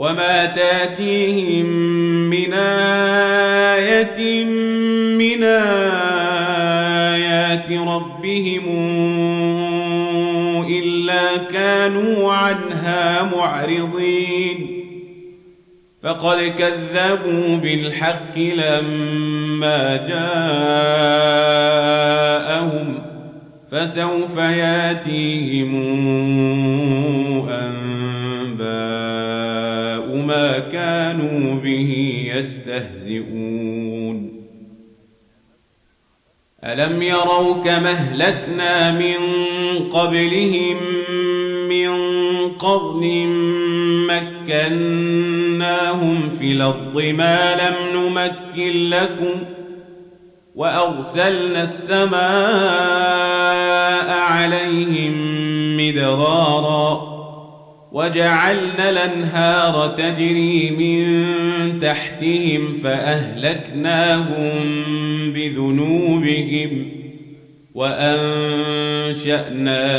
وما تاتيهم من آية من آيات ربهم إلا كانوا عنها معرضين فقد كذبوا بالحق لما جاءهم فسوف ياتيهم أنباء ما كانوا به يستهزئون. ألم يروا كما أهلكنا من قبلهم من قرن مكناهم في الأرض ما لم نمكن لكم وأرسلنا السماء عليهم مدرارا. وجعلنا الأنهار تجري من تحتهم فأهلكناهم بذنوبهم وأنشأنا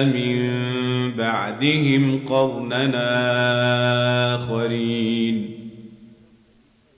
من بعدهم قرننا آخرين.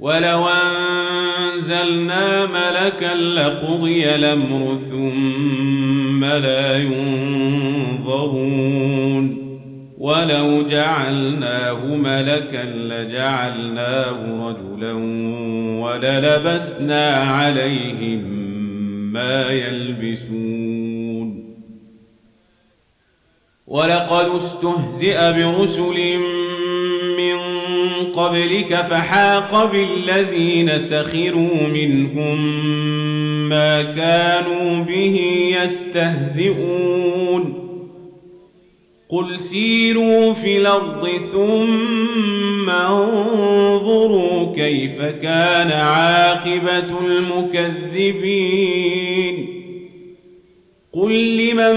ولو أنزلنا ملكا لقضي الأمر ثم لا ينظرون ولو جعلناه ملكا لجعلناه رجلا وللبسنا عليهم ما يلبسون ولقد استهزئ برسل من قبلك فحاق بالذين سخروا منهم ما كانوا به يستهزئون. قل سيروا في الأرض ثم انظروا كيف كان عاقبة المكذبين. قل لمن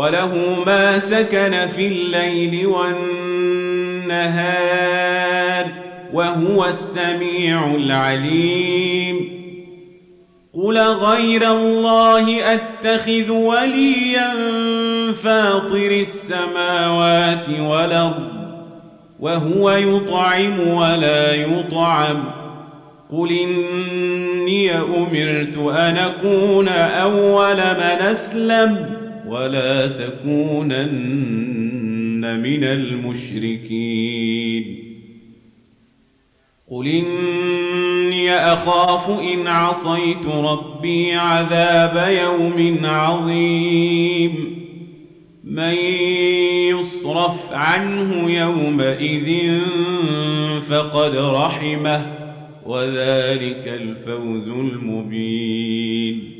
وله ما سكن في الليل والنهار وهو السميع العليم قل غير الله أتخذ وليا فاطر السماوات والأرض وهو يطعم ولا يطعم قل إني أمرت أن أكون أول من أسلم ولا تكونن من المشركين. قل إني أخاف إن عصيت ربي عذاب يوم عظيم. من يصرف عنه يومئذ فقد رحمه وذلك الفوز المبين.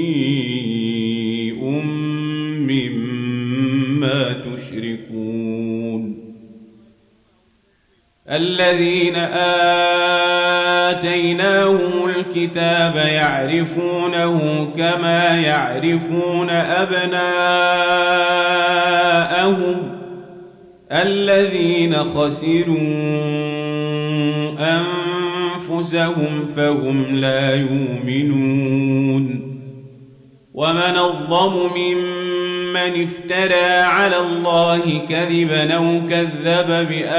الذين آتيناهم الكتاب يعرفونه كما يعرفون أبناءهم الذين خسروا أنفسهم فهم لا يؤمنون ومن الظلم ممن افترى على الله كذبا أو كذب بآياته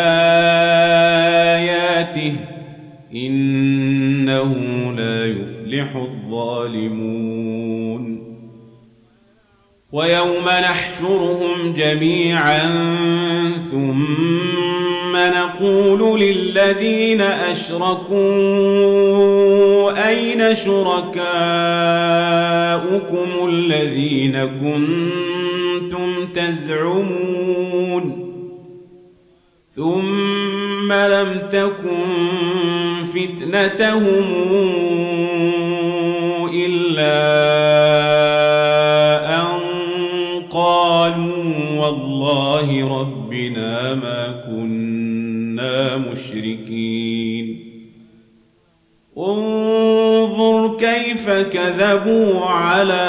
إنه لا يفلح الظالمون ويوم نحشرهم جميعا ثم نقول للذين أشركوا أين شركاؤكم الذين كنتم تزعمون ثم لم تكن فتنتهم إلا أن قالوا والله ربنا ما كنا مشركين. انظر كيف كذبوا على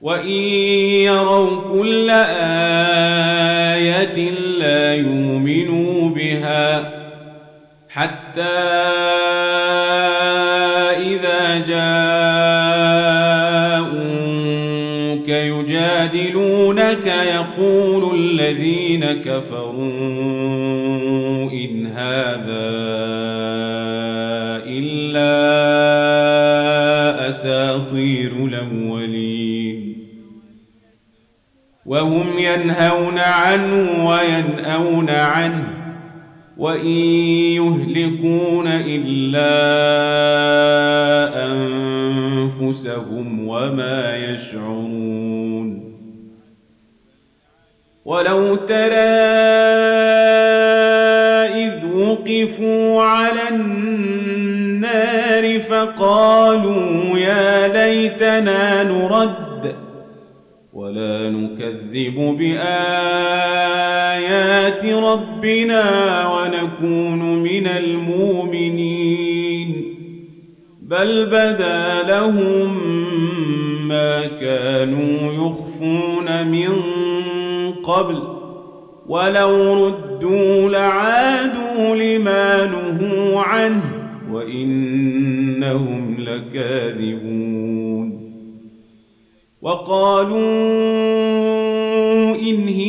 وإن يروا كل آية لا يؤمنوا بها حتى إذا جاءوك يجادلونك يقول الذين كفروا إن هذا إلا أساطير وهم ينهون عنه وينأون عنه وإن يهلكون إلا أنفسهم وما يشعرون ولو ترى إذ وقفوا على النار فقالوا يا ليتنا نرد نكذب بآيات ربنا ونكون من المؤمنين. بل بدا لهم ما كانوا يخفون من قبل ولو ردوا لعادوا لما نهوا عنه وإنهم لكاذبون. وقالوا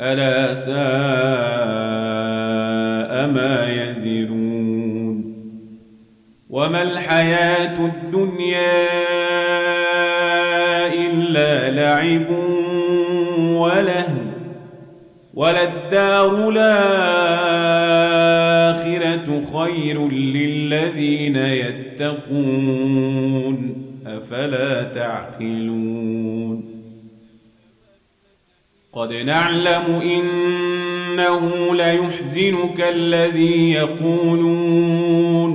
ألا ساء ما يزرون وما الحياة الدنيا إلا لعب ولهو وللدار الآخرة خير للذين يتقون أفلا تعقلون قد نعلم إنه ليحزنك الذي يقولون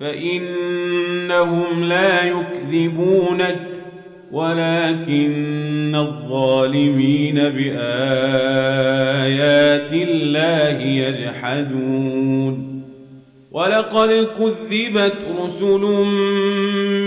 فإنهم لا يكذبونك ولكن الظالمين بآيات الله يجحدون ولقد كذبت رسل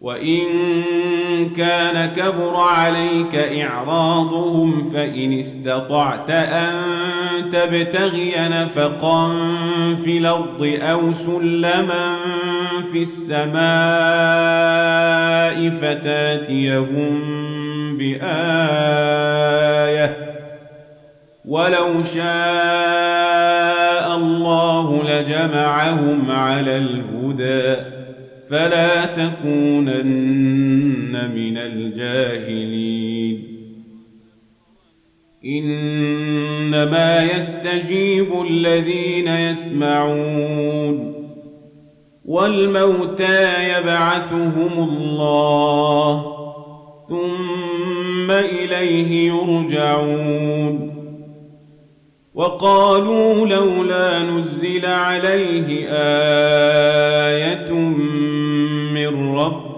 وإن كان كبر عليك إعراضهم فإن استطعت أن تبتغي نفقا في الأرض أو سلما في السماء فتاتيهم بآية ولو شاء الله لجمعهم على الهدى فلا تكونن من الجاهلين. إنما يستجيب الذين يسمعون والموتى يبعثهم الله ثم إليه يرجعون. وقالوا لولا نزل عليه آية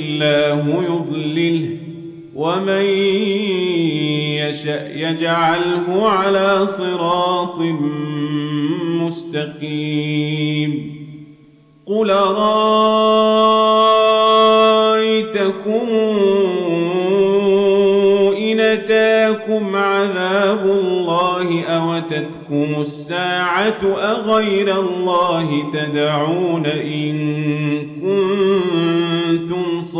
الله يضلله ومن يشاء يجعله على صراط مستقيم. قل رأى رأيكم إن أتاكم عذاب الله أوتتكم الساعة أغير الله تدعون إن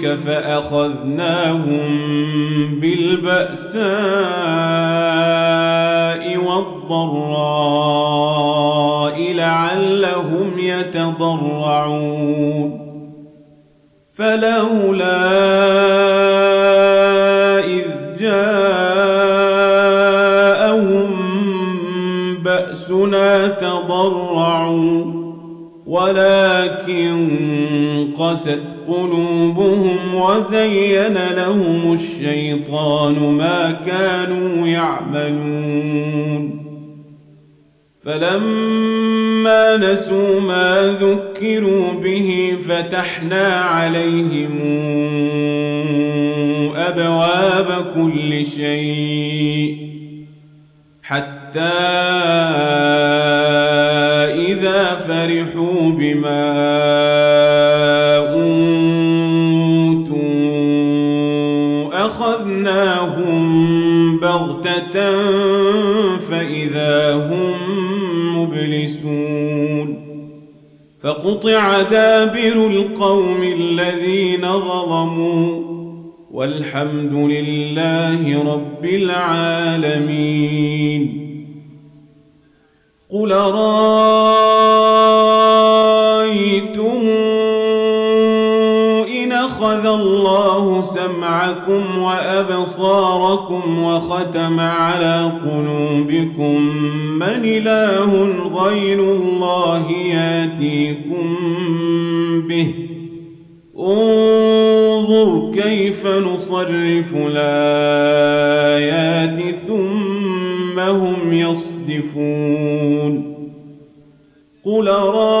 قبلك فأخذناهم بالبأساء والضراء لعلهم يتضرعون. فلولا إذ جاءهم بأسنا تضرعوا ولكن قست قلوبهم وزين لهم الشيطان ما كانوا يعملون. فلما نسوا ما ذكروا به فتحنا عليهم أبواب كل شيء حتى إذا فرحوا بما فإذا هم مبلسون فقطع دابر القوم الذين ظلموا والحمد لله رب العالمين قل رأيتم سمعكم وأبصاركم وختم على قلوبكم من إله غير الله ياتيكم به. انظر كيف نصرف الآيات ثم هم يصدفون. قل رأيتكم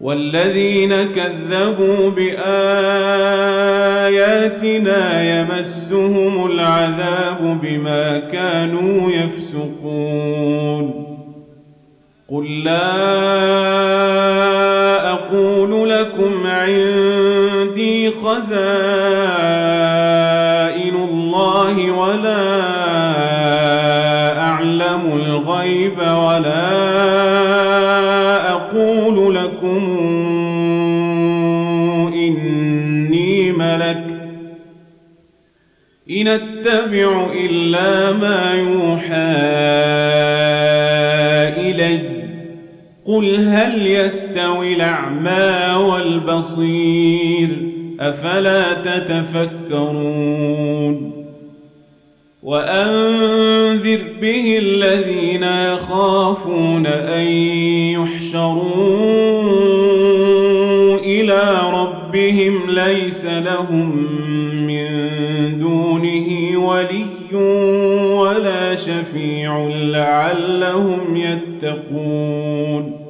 والذين كذبوا بآياتنا يمسهم العذاب بما كانوا يفسقون. قل لا أقول لكم عندي خزائن الله ولا أعلم الغيب ولا إن اتبع إلا ما يوحى إلي. قل هل يستوي الأعمى والبصير؟ أفلا تتفكرون؟ وأنذر به الذين يخافون أن يحشروا إلى ربهم ليس لهم شفيع لعلهم يتقون.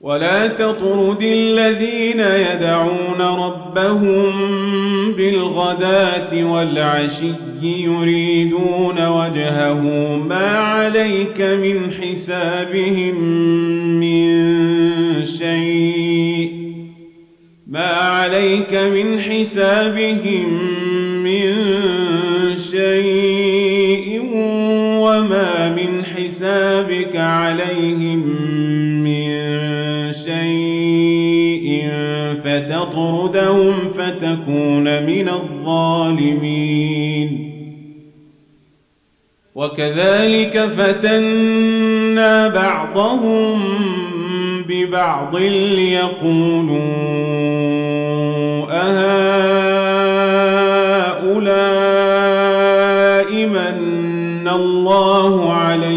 ولا تطرد الذين يدعون ربهم بالغداة والعشي يريدون وجهه ما عليك من حسابهم من شيء. ما عليك من حسابهم من فتنساهم فتكون من الظالمين. وكذلك فتنا بعضهم ببعض ليقولوا أهؤلاء من الله عليهم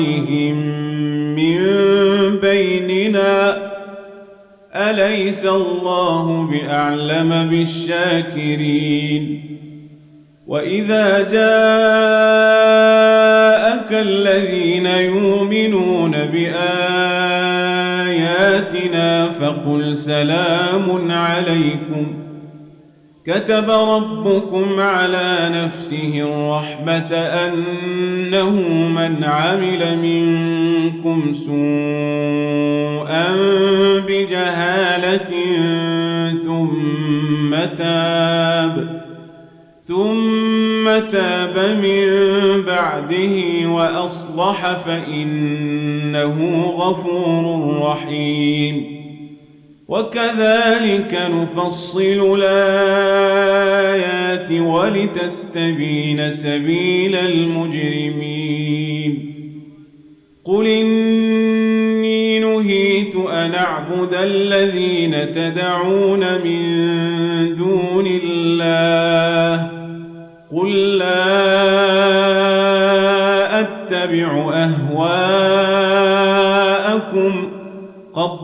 أليس الله بأعلم بالشاكرين. وإذا جاءك الذين يؤمنون بآياتنا فقل سلام عليكم. كتب ربكم على نفسه الرحمة أنه من عمل منكم سوءا بجهالة ثم تاب ثم تاب من بعده وأصلح فإنه غفور رحيم. وكذلك نفصل الآيات ولتستبين سبيل المجرمين. قل إني نهيت أن أعبد الذين تدعون من دون الله. قل لا أتبع أهواءكم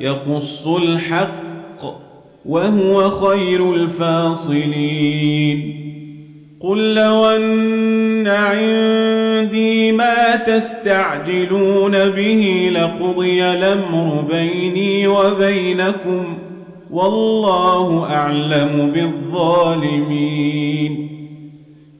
يقص الحق وهو خير الفاصلين. قل لو أن عندي ما تستعجلون به لقضي الأمر بيني وبينكم والله أعلم بالظالمين.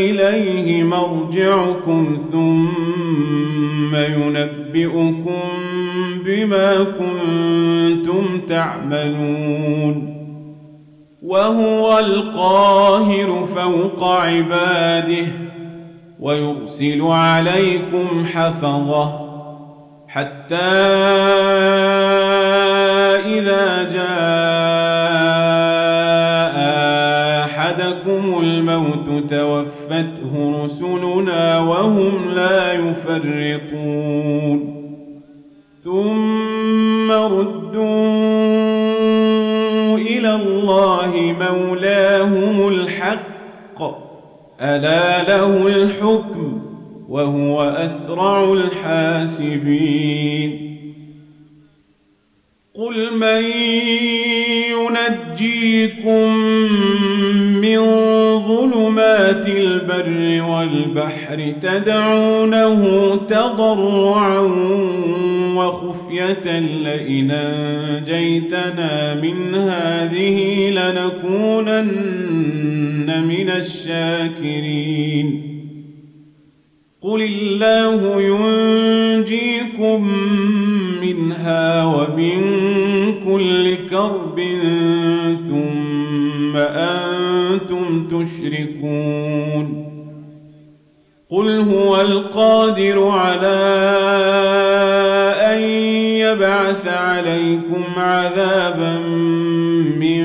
إليه مرجعكم ثم ينبئكم بما كنتم تعملون. وهو القاهر فوق عباده ويرسل عليكم حفظه حتى إذا جاء أحدكم الموت توفته رسلنا وهم لا يفرطون. ثم ردوا إلى الله مولاهم الحق. ألا له الحكم وهو أسرع الحاسبين. قل من ينجيكم من ظلمات البر والبحر تدعونه تضرعا وخفية لئن أنجيتنا من هذه لنكونن من الشاكرين. قل الله ينجيكم منها ومن كل كرب ثم أنتم تشركون قل هو القادر على أن يبعث عليكم عذابا من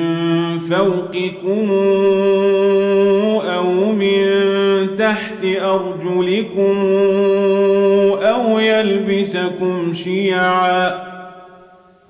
فوقكم أو من تحت أرجلكم أو يلبسكم شيعا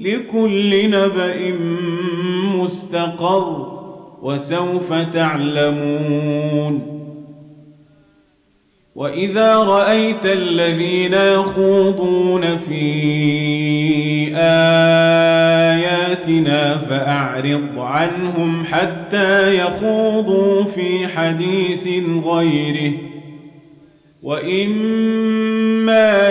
لكل نبأ مستقر وسوف تعلمون. وإذا رأيت الذين يخوضون في آياتنا فأعرض عنهم حتى يخوضوا في حديث غيره. وإما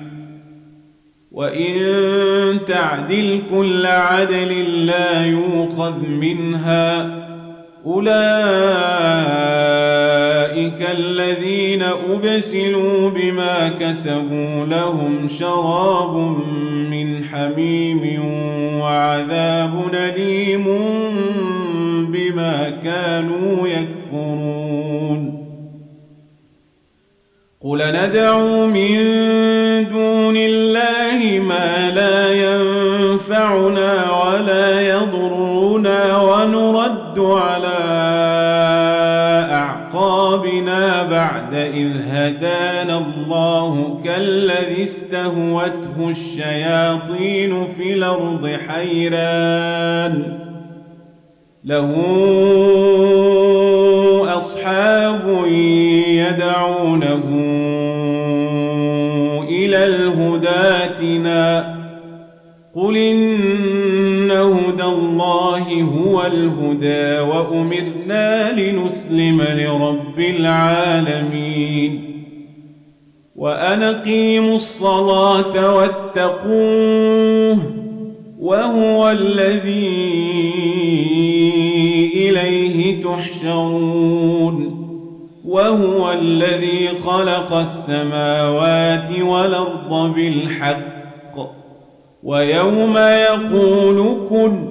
وإن تعدل كل عدل لا يوخذ منها أولئك الذين أبسلوا بما كسبوا لهم شراب من حميم وعذاب أليم بما كانوا يكفرون قل ندعو من دون الله ما لا ينفعنا ولا يضرنا ونرد على أعقابنا بعد إذ هدانا الله كالذي استهوته الشياطين في الأرض حيران له الهدى وأمرنا لنسلم لرب العالمين. وأن أقيموا الصلاة واتقوه وهو الذي إليه تحشرون. وهو الذي خلق السماوات والأرض بالحق. ويوم يقول كن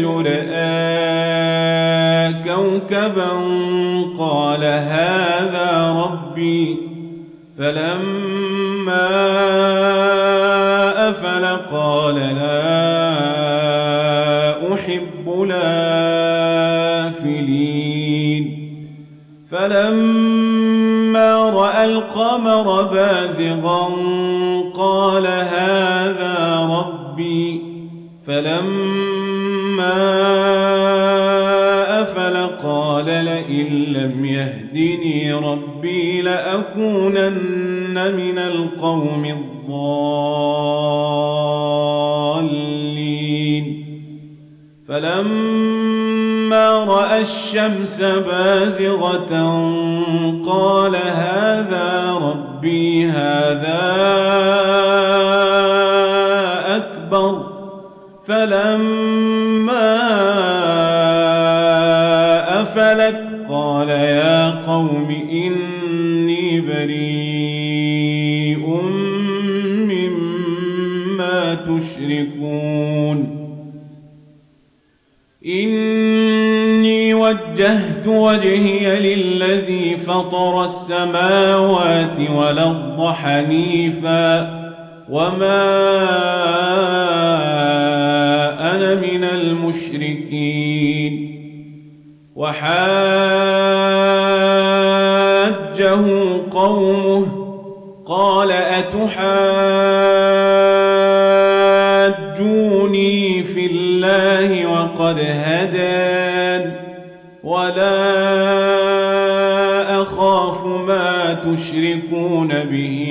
مركبا قال هذا ربي. فلما أفل قال لا أحب لافلين فلما رأى القمر بازغا قال هذا ربي. فلما لم يهدني ربي لأكونن من القوم الضالين. فلما رأى الشمس بازغة قال هذا ربي هذا أكبر. فلما قوم إني بريء مما تشركون إني وجهت وجهي للذي فطر السماوات والأرض حنيفا وما أنا من المشركين وحاجه قومه قال أتحاجوني في الله وقد هدان ولا أخاف ما تشركون به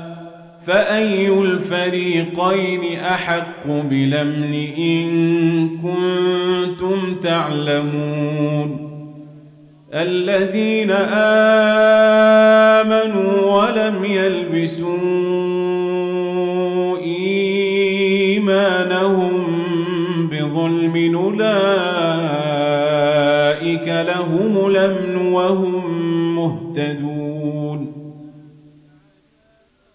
فأي الفريقين أحق بلمن إن كنتم تعلمون الذين آمنوا ولم يلبسوا إيمانهم بظلم أولئك لهم الأمن وهم مهتدون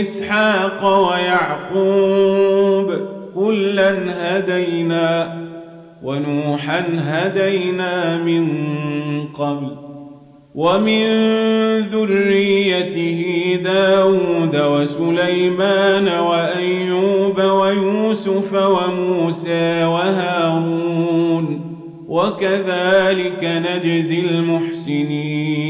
إسحاق ويعقوب كلا هدينا ونوحا هدينا من قبل ومن ذريته داود وسليمان وأيوب ويوسف وموسى وهارون وكذلك نجزي المحسنين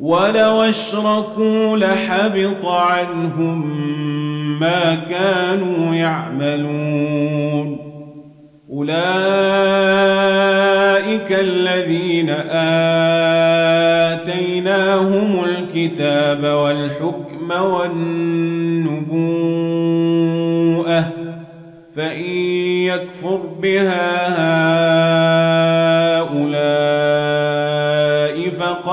ولو أشركوا لحبط عنهم ما كانوا يعملون. أولئك الذين آتيناهم الكتاب والحكم والنبوءة فإن يكفر بها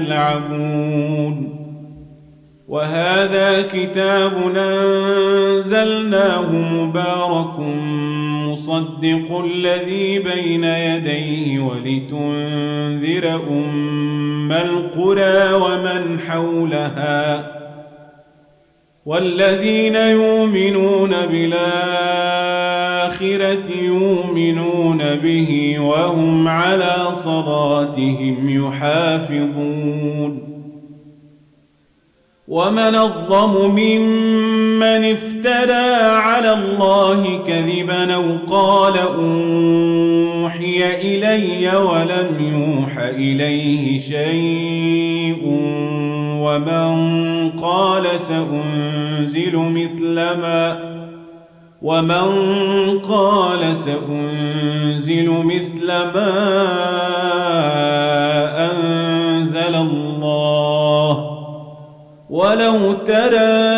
يلعبون وهذا كتاب أنزلناه مبارك مصدق الذي بين يديه ولتنذر أم القرى ومن حولها. والذين يؤمنون بالآخرة يؤمنون به وهم على صلاتهم يحافظون. ومن الظلم ممن افترى على الله كذبا أو قال أوحي إلي ولم يوح إليه شيء ومن قال سأنزل مثل ما ومن قال سأنزل مثل ما أنزل الله ولو ترى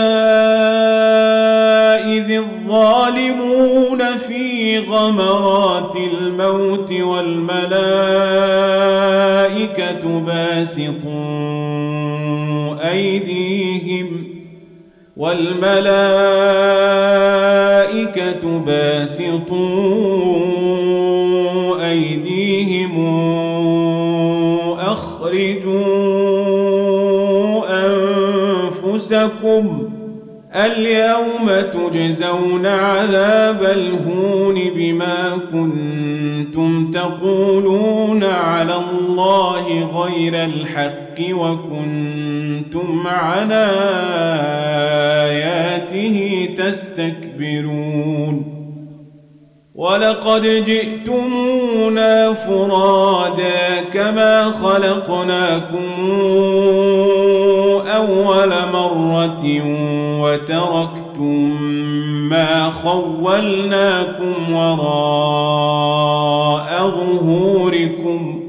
إذ الظالمون في غمرات الموت والملائكة باسطوا أيديهم والملائكة باسطوا أيديهم أخرجوا أنفسكم اليوم تجزون عذاب الهون بما كنتم تقولون على الله غير الحق وكنتم عن آياته تستكبرون ولقد جئتمونا فرادا كما خلقناكم أول مرة وتركتم ما خولناكم وراء ظهوركم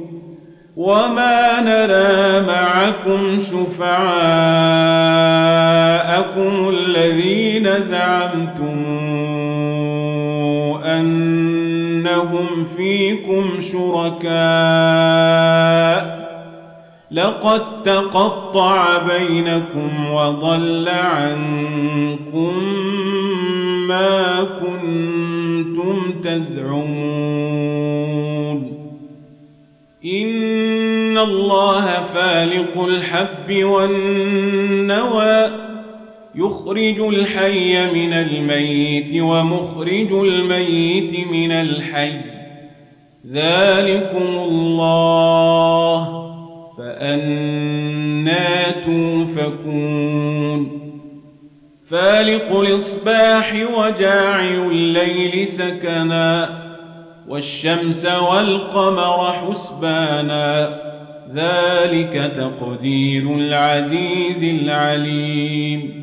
وما نرى معكم شفعاءكم الذين زعمتم فيكم شركاء. لقد تقطع بينكم وضل عنكم ما كنتم تزعمون. إن الله فالق الحب والنوى يخرج الحي من الميت ومخرج الميت من الحي. ذلكم الله فأنا توفكون فالق الإصباح وجاعل الليل سكنا والشمس والقمر حسبانا. ذلك تقدير العزيز العليم.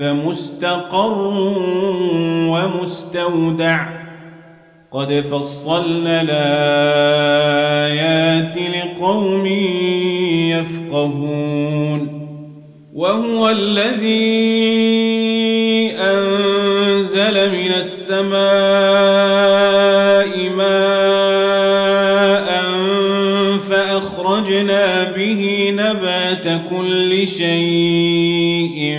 فمستقر ومستودع. قد فصلنا الآيات لقوم يفقهون. وهو الذي أنزل من السماء ماء فأخرجنا به نبات كل شيء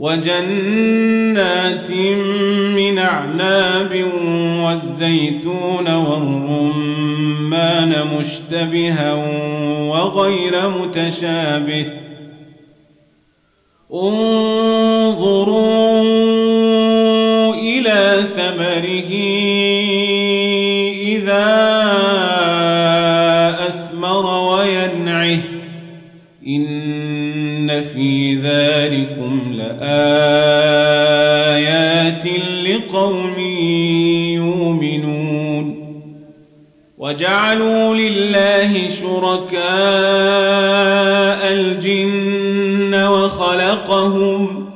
وجنات من أعناب والزيتون والرمان مشتبها وغير متشابه. انظروا لآيات لقوم يؤمنون وجعلوا لله شركاء الجن وخلقهم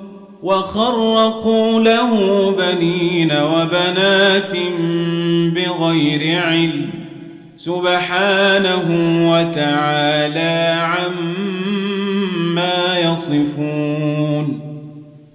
وخرقوا له بنين وبنات بغير علم سبحانه وتعالى عما يصفون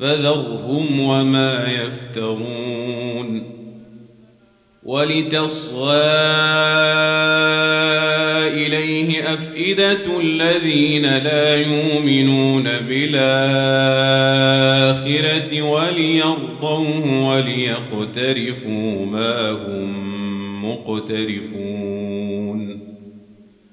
فذرهم وما يفترون ولتصغى إليه أفئدة الذين لا يؤمنون بالآخرة وليرضوه وليقترفوا ما هم مقترفون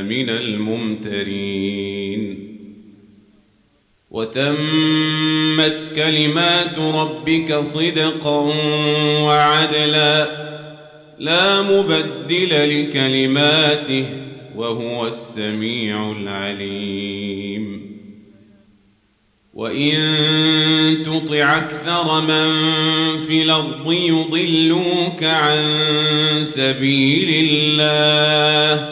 من الممترين. وتمت كلمات ربك صدقا وعدلا لا مبدل لكلماته وهو السميع العليم. وإن تطع أكثر من في الأرض يضلوك عن سبيل الله.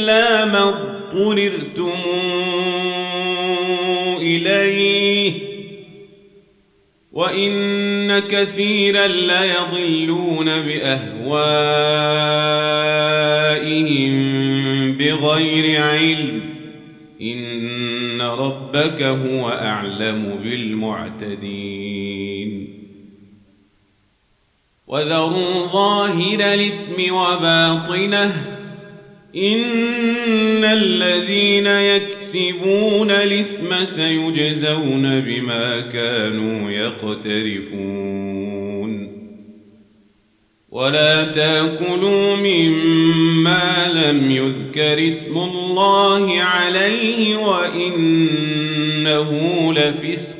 إلا ما اضطررتم إليه وإن كثيرا ليضلون بأهوائهم بغير علم. إن ربك هو أعلم بالمعتدين. وذروا ظاهر الإثم وباطنه إن الذين يكسبون الإثم سيجزون بما كانوا يقترفون ولا تاكلوا مما لم يذكر اسم الله عليه وإنه لفسق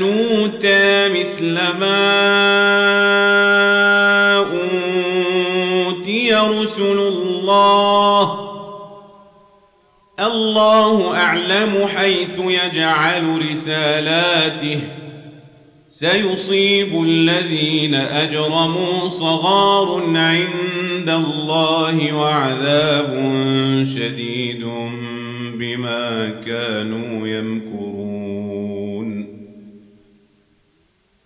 نوتى مثل ما رسل الله. الله أعلم حيث يجعل رسالاته. سيصيب الذين أجرموا صغار عند الله وعذاب شديد بما كانوا يمكرون.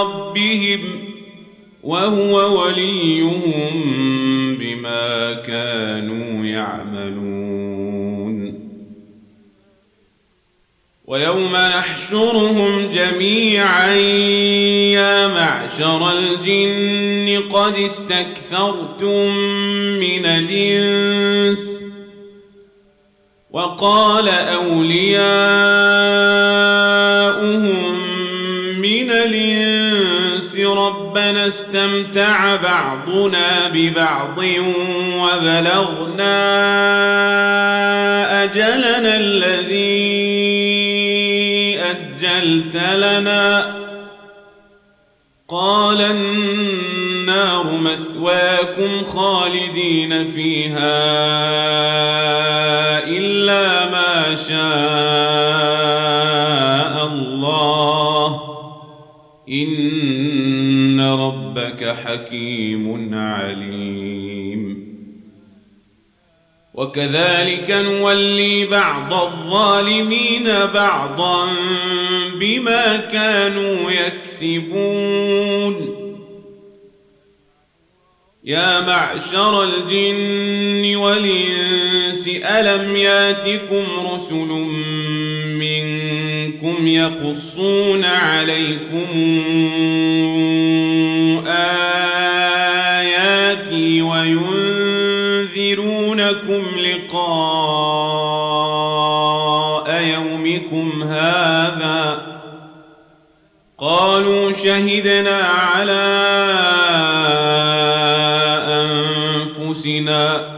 ربهم وهو وليهم بما كانوا يعملون. ويوم نحشرهم جميعا يا معشر الجن قد استكثرتم من الإنس وقال أولياؤهم ربنا استمتع بعضنا ببعض وبلغنا أجلنا الذي أجلت لنا. قال النار مثواكم خالدين فيها ربك حكيم عليم. وكذلك نولي بعض الظالمين بعضا بما كانوا يكسبون. يا معشر الجن والإنس ألم ياتكم رسل منكم منكم يقصون عليكم آياتي وينذرونكم لقاء يومكم هذا قالوا شهدنا على أنفسنا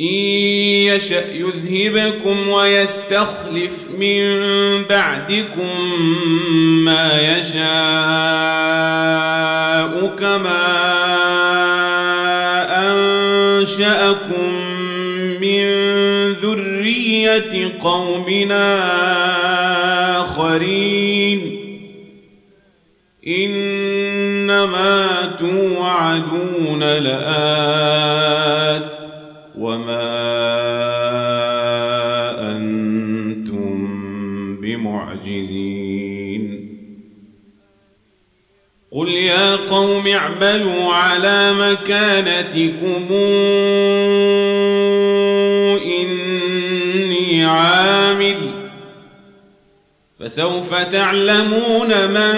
إن يشأ يذهبكم ويستخلف من بعدكم ما يشاء كما أنشأكم من ذرية قومنا آخرين. إنما توعدون لآت يا قوم اعملوا على مكانتكم إني عامل. فسوف تعلمون من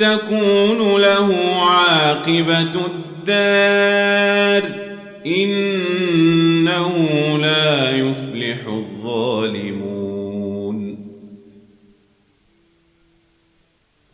تكون له عاقبة الدار. إنه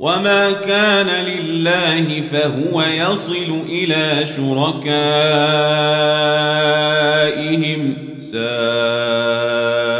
وما كان لله فهو يصل إلى شركائهم ساء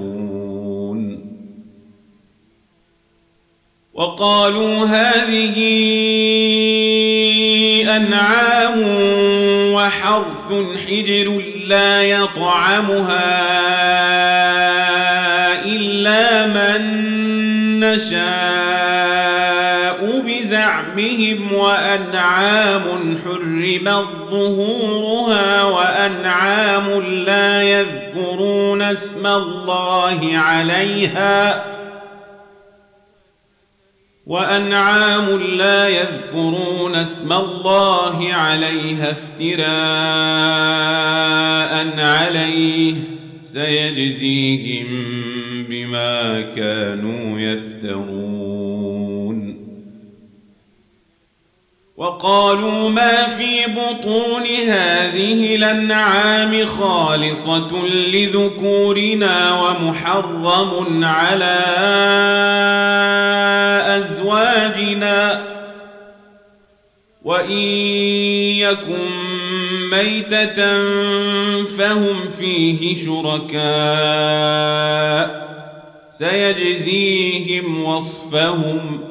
وقالوا هذه أنعام وحرث حجر لا يطعمها إلا من نشاء بزعمهم وأنعام حرمت ظهورها وأنعام لا يذكرون اسم الله عليها ۖ وأنعام لا يذكرون اسم الله عليها افتراء عليه سيجزيهم بما كانوا يفترون. وقالوا ما في بطون هذه الأنعام خالصة لذكورنا ومحرم على أزواجنا وإن يكن ميتة فهم فيه شركاء سيجزيهم وصفهم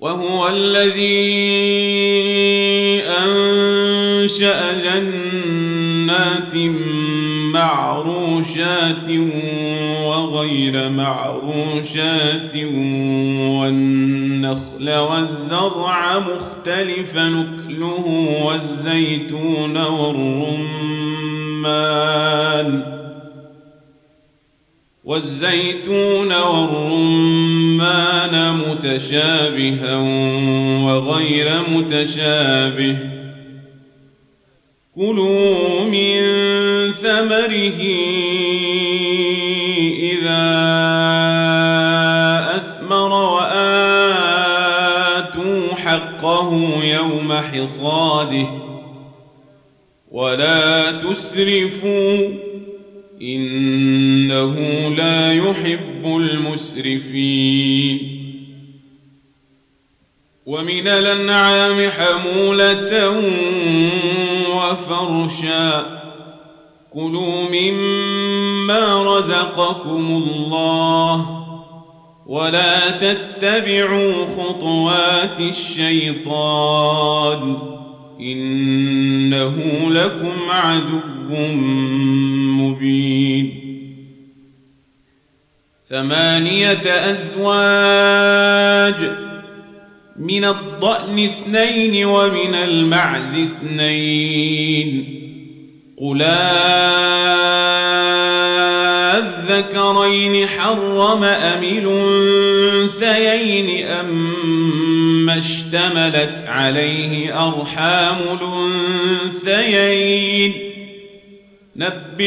وهو الذي أنشأ جنات معروشات وغير معروشات والنخل والزرع مختلف نكله والزيتون والرمان والزيتون والرمان متشابها وغير متشابه. كلوا من ثمره إذا أثمر وآتوا حقه يوم حصاده. ولا تسرفوا إنه لا يحب المسرفين. ومن الأنعام حمولة وفرشا. كلوا مما رزقكم الله. ولا تتبعوا خطوات الشيطان. إنه لكم عدو مبين. ثمانية أزواج من الضأن اثنين ومن المعز اثنين. قل الذكرين حرم أم الأنثيين أم اشتملت عليه أرحام الأنثيين. نبئوني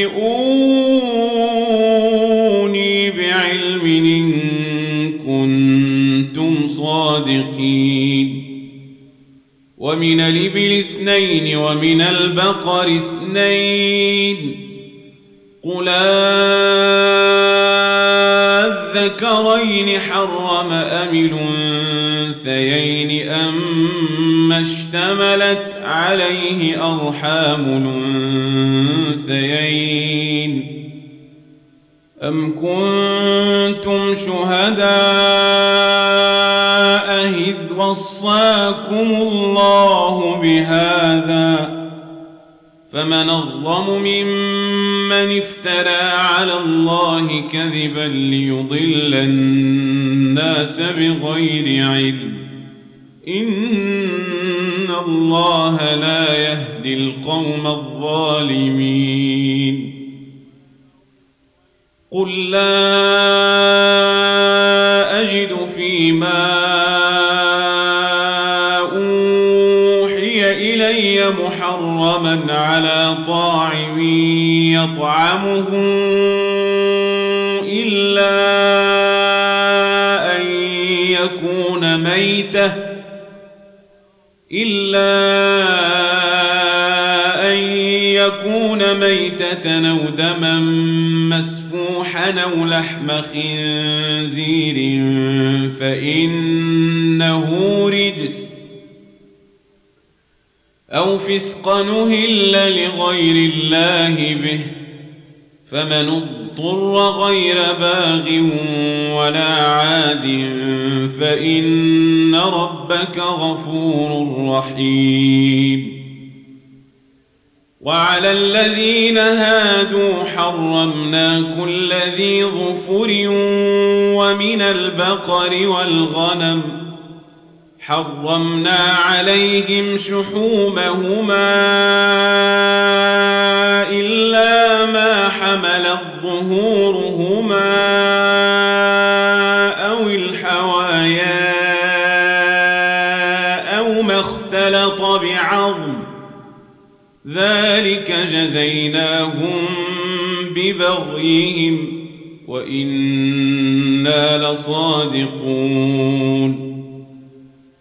بعلم إن كنتم صادقين. ومن الإبل اثنين ومن البقر اثنين. قل الذكرين حرم أم الأنثيين. أم اشتملت عليه أرحام الأنثيين أم كنتم شهداء إذ وصاكم الله بهذا فمن الظلم ممن افترى على الله كذبا ليضل الناس بغير علم. إن الله لا يهدي القوم الظالمين. قل لا فسقا نهل لغير الله به فمن اضطر غير باغ ولا عاد فإن ربك غفور رحيم. وعلى الذين هادوا حرمنا كل ذي ظفر ومن البقر والغنم حرمنا عليهم شحومهما إلا ما حملت ظهورهما أو الحوايا أو ما اختلط بعظم. ذلك جزيناهم ببغيهم وإنا لصادقون.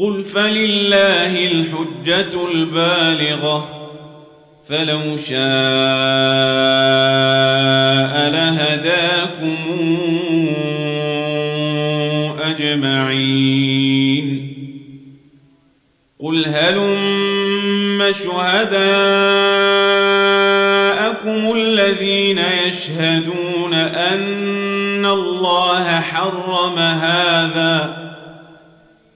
قل فلله الحجة البالغة فلو شاء لهداكم أجمعين قل هلم شهداءكم الذين يشهدون أن الله حرم هذا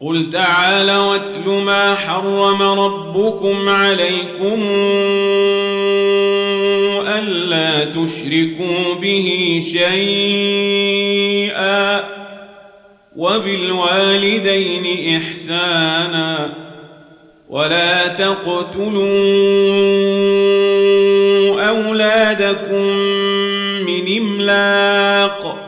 قل تعالى واتل ما حرم ربكم عليكم ألا تشركوا به شيئا وبالوالدين إحسانا ولا تقتلوا أولادكم من إملاق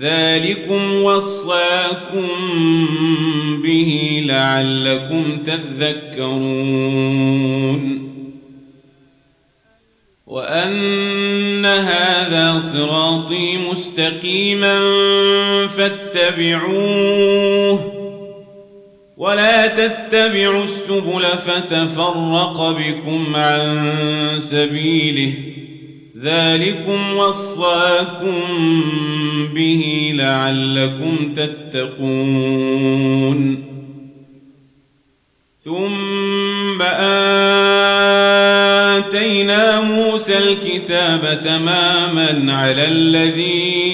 ذلكم وصاكم به لعلكم تذكرون. وأن هذا صراطي مستقيما فاتبعوه ولا تتبعوا السبل فتفرق بكم عن سبيله. ذلكم وصاكم به لعلكم تتقون. ثم آتينا موسى الكتاب تماما على الذي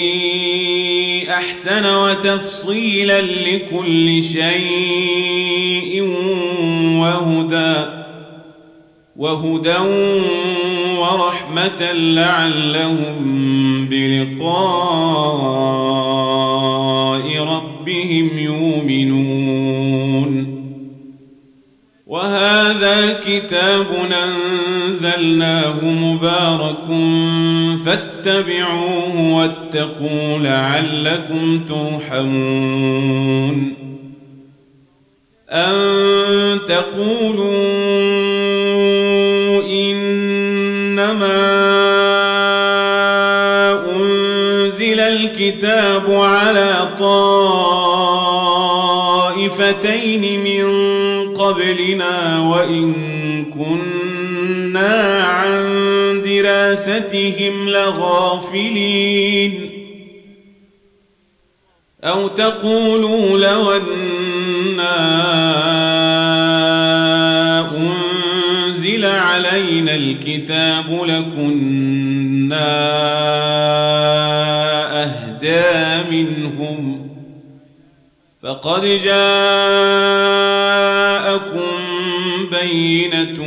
أحسن وتفصيلا لكل شيء وهدى وهدى ورحمة لعلهم بلقاء ربهم يؤمنون. وهذا كتاب أنزلناه مبارك فاتبعوه واتقوا لعلكم ترحمون. أن تقولوا الكتاب على طائفتين من قبلنا وإن كنا عن دراستهم لغافلين. أو تقولوا لو أنا أنزل علينا الكتاب لكنا فقد جاءكم بينة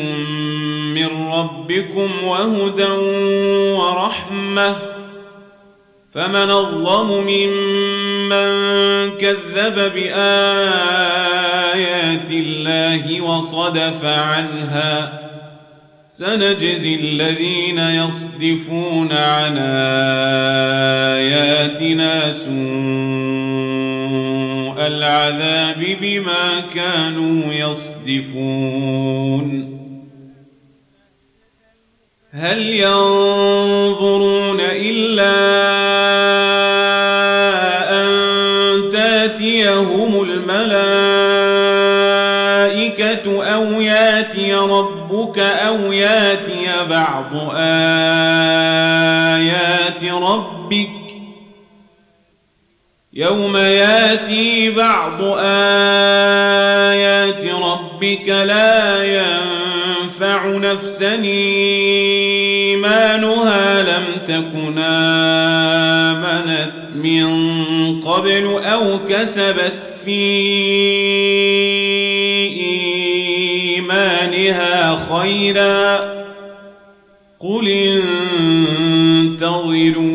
من ربكم وهدى ورحمة فمن الظلم ممن كذب بآيات الله وصدف عنها سنجزي الذين يصدفون عن آياتنا سوء العذاب بما كانوا يصدفون. هل ينظرون إلا أن تأتيهم الملائكة أو يأتي ربك أو يأتي بعض آيات ربك يوم ياتي بعض آيات ربك لا ينفع نفسا. إيمانها لم تكن آمنت من قبل أو كسبت في إيمانها خيرا. قل انتظروا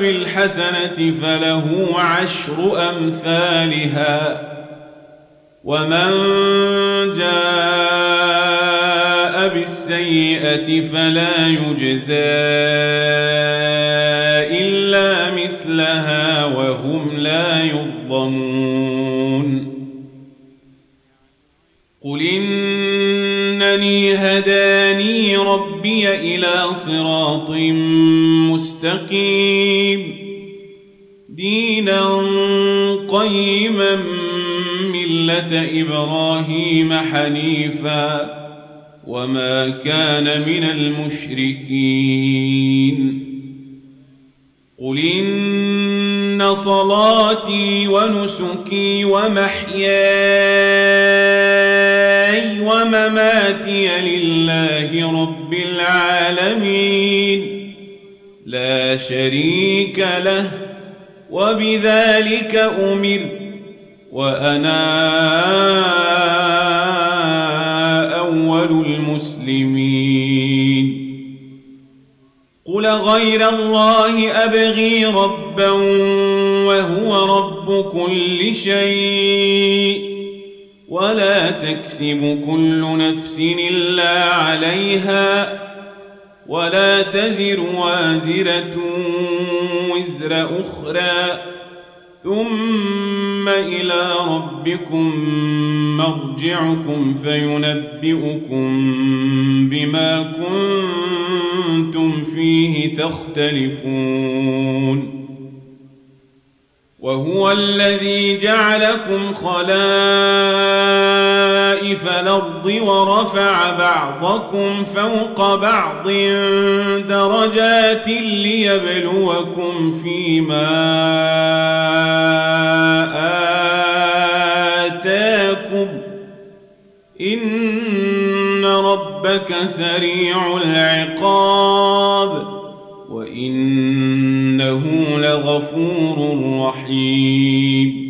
بالحسنة فله عشر أمثالها. ومن جاء بالسيئة فلا يجزى إلا مثلها وهم لا يظلمون. قل إنني هداني ربي إلى صراط مستقيم. دينا قيما ملة إبراهيم حنيفا وما كان من المشركين. قل إن صلاتي ونسكي ومحياي ومماتي لله رب العالمين. لا شريك له وبذلك أمرت وأنا أول المسلمين. غير الله أبغي ربا وهو رب كل شيء. ولا تكسب كل نفس إلا عليها. ولا تزر وازرة وزر أخرى. ثم إلى ربكم مرجعكم فينبئكم بما كنتم فيه تختلفون وهو الذي جعلكم خلائف الأرض ورفع بعضكم فوق بعض درجات ليبلوكم فيما آتاكم ربك سريع العقاب وإنه لغفور رحيم.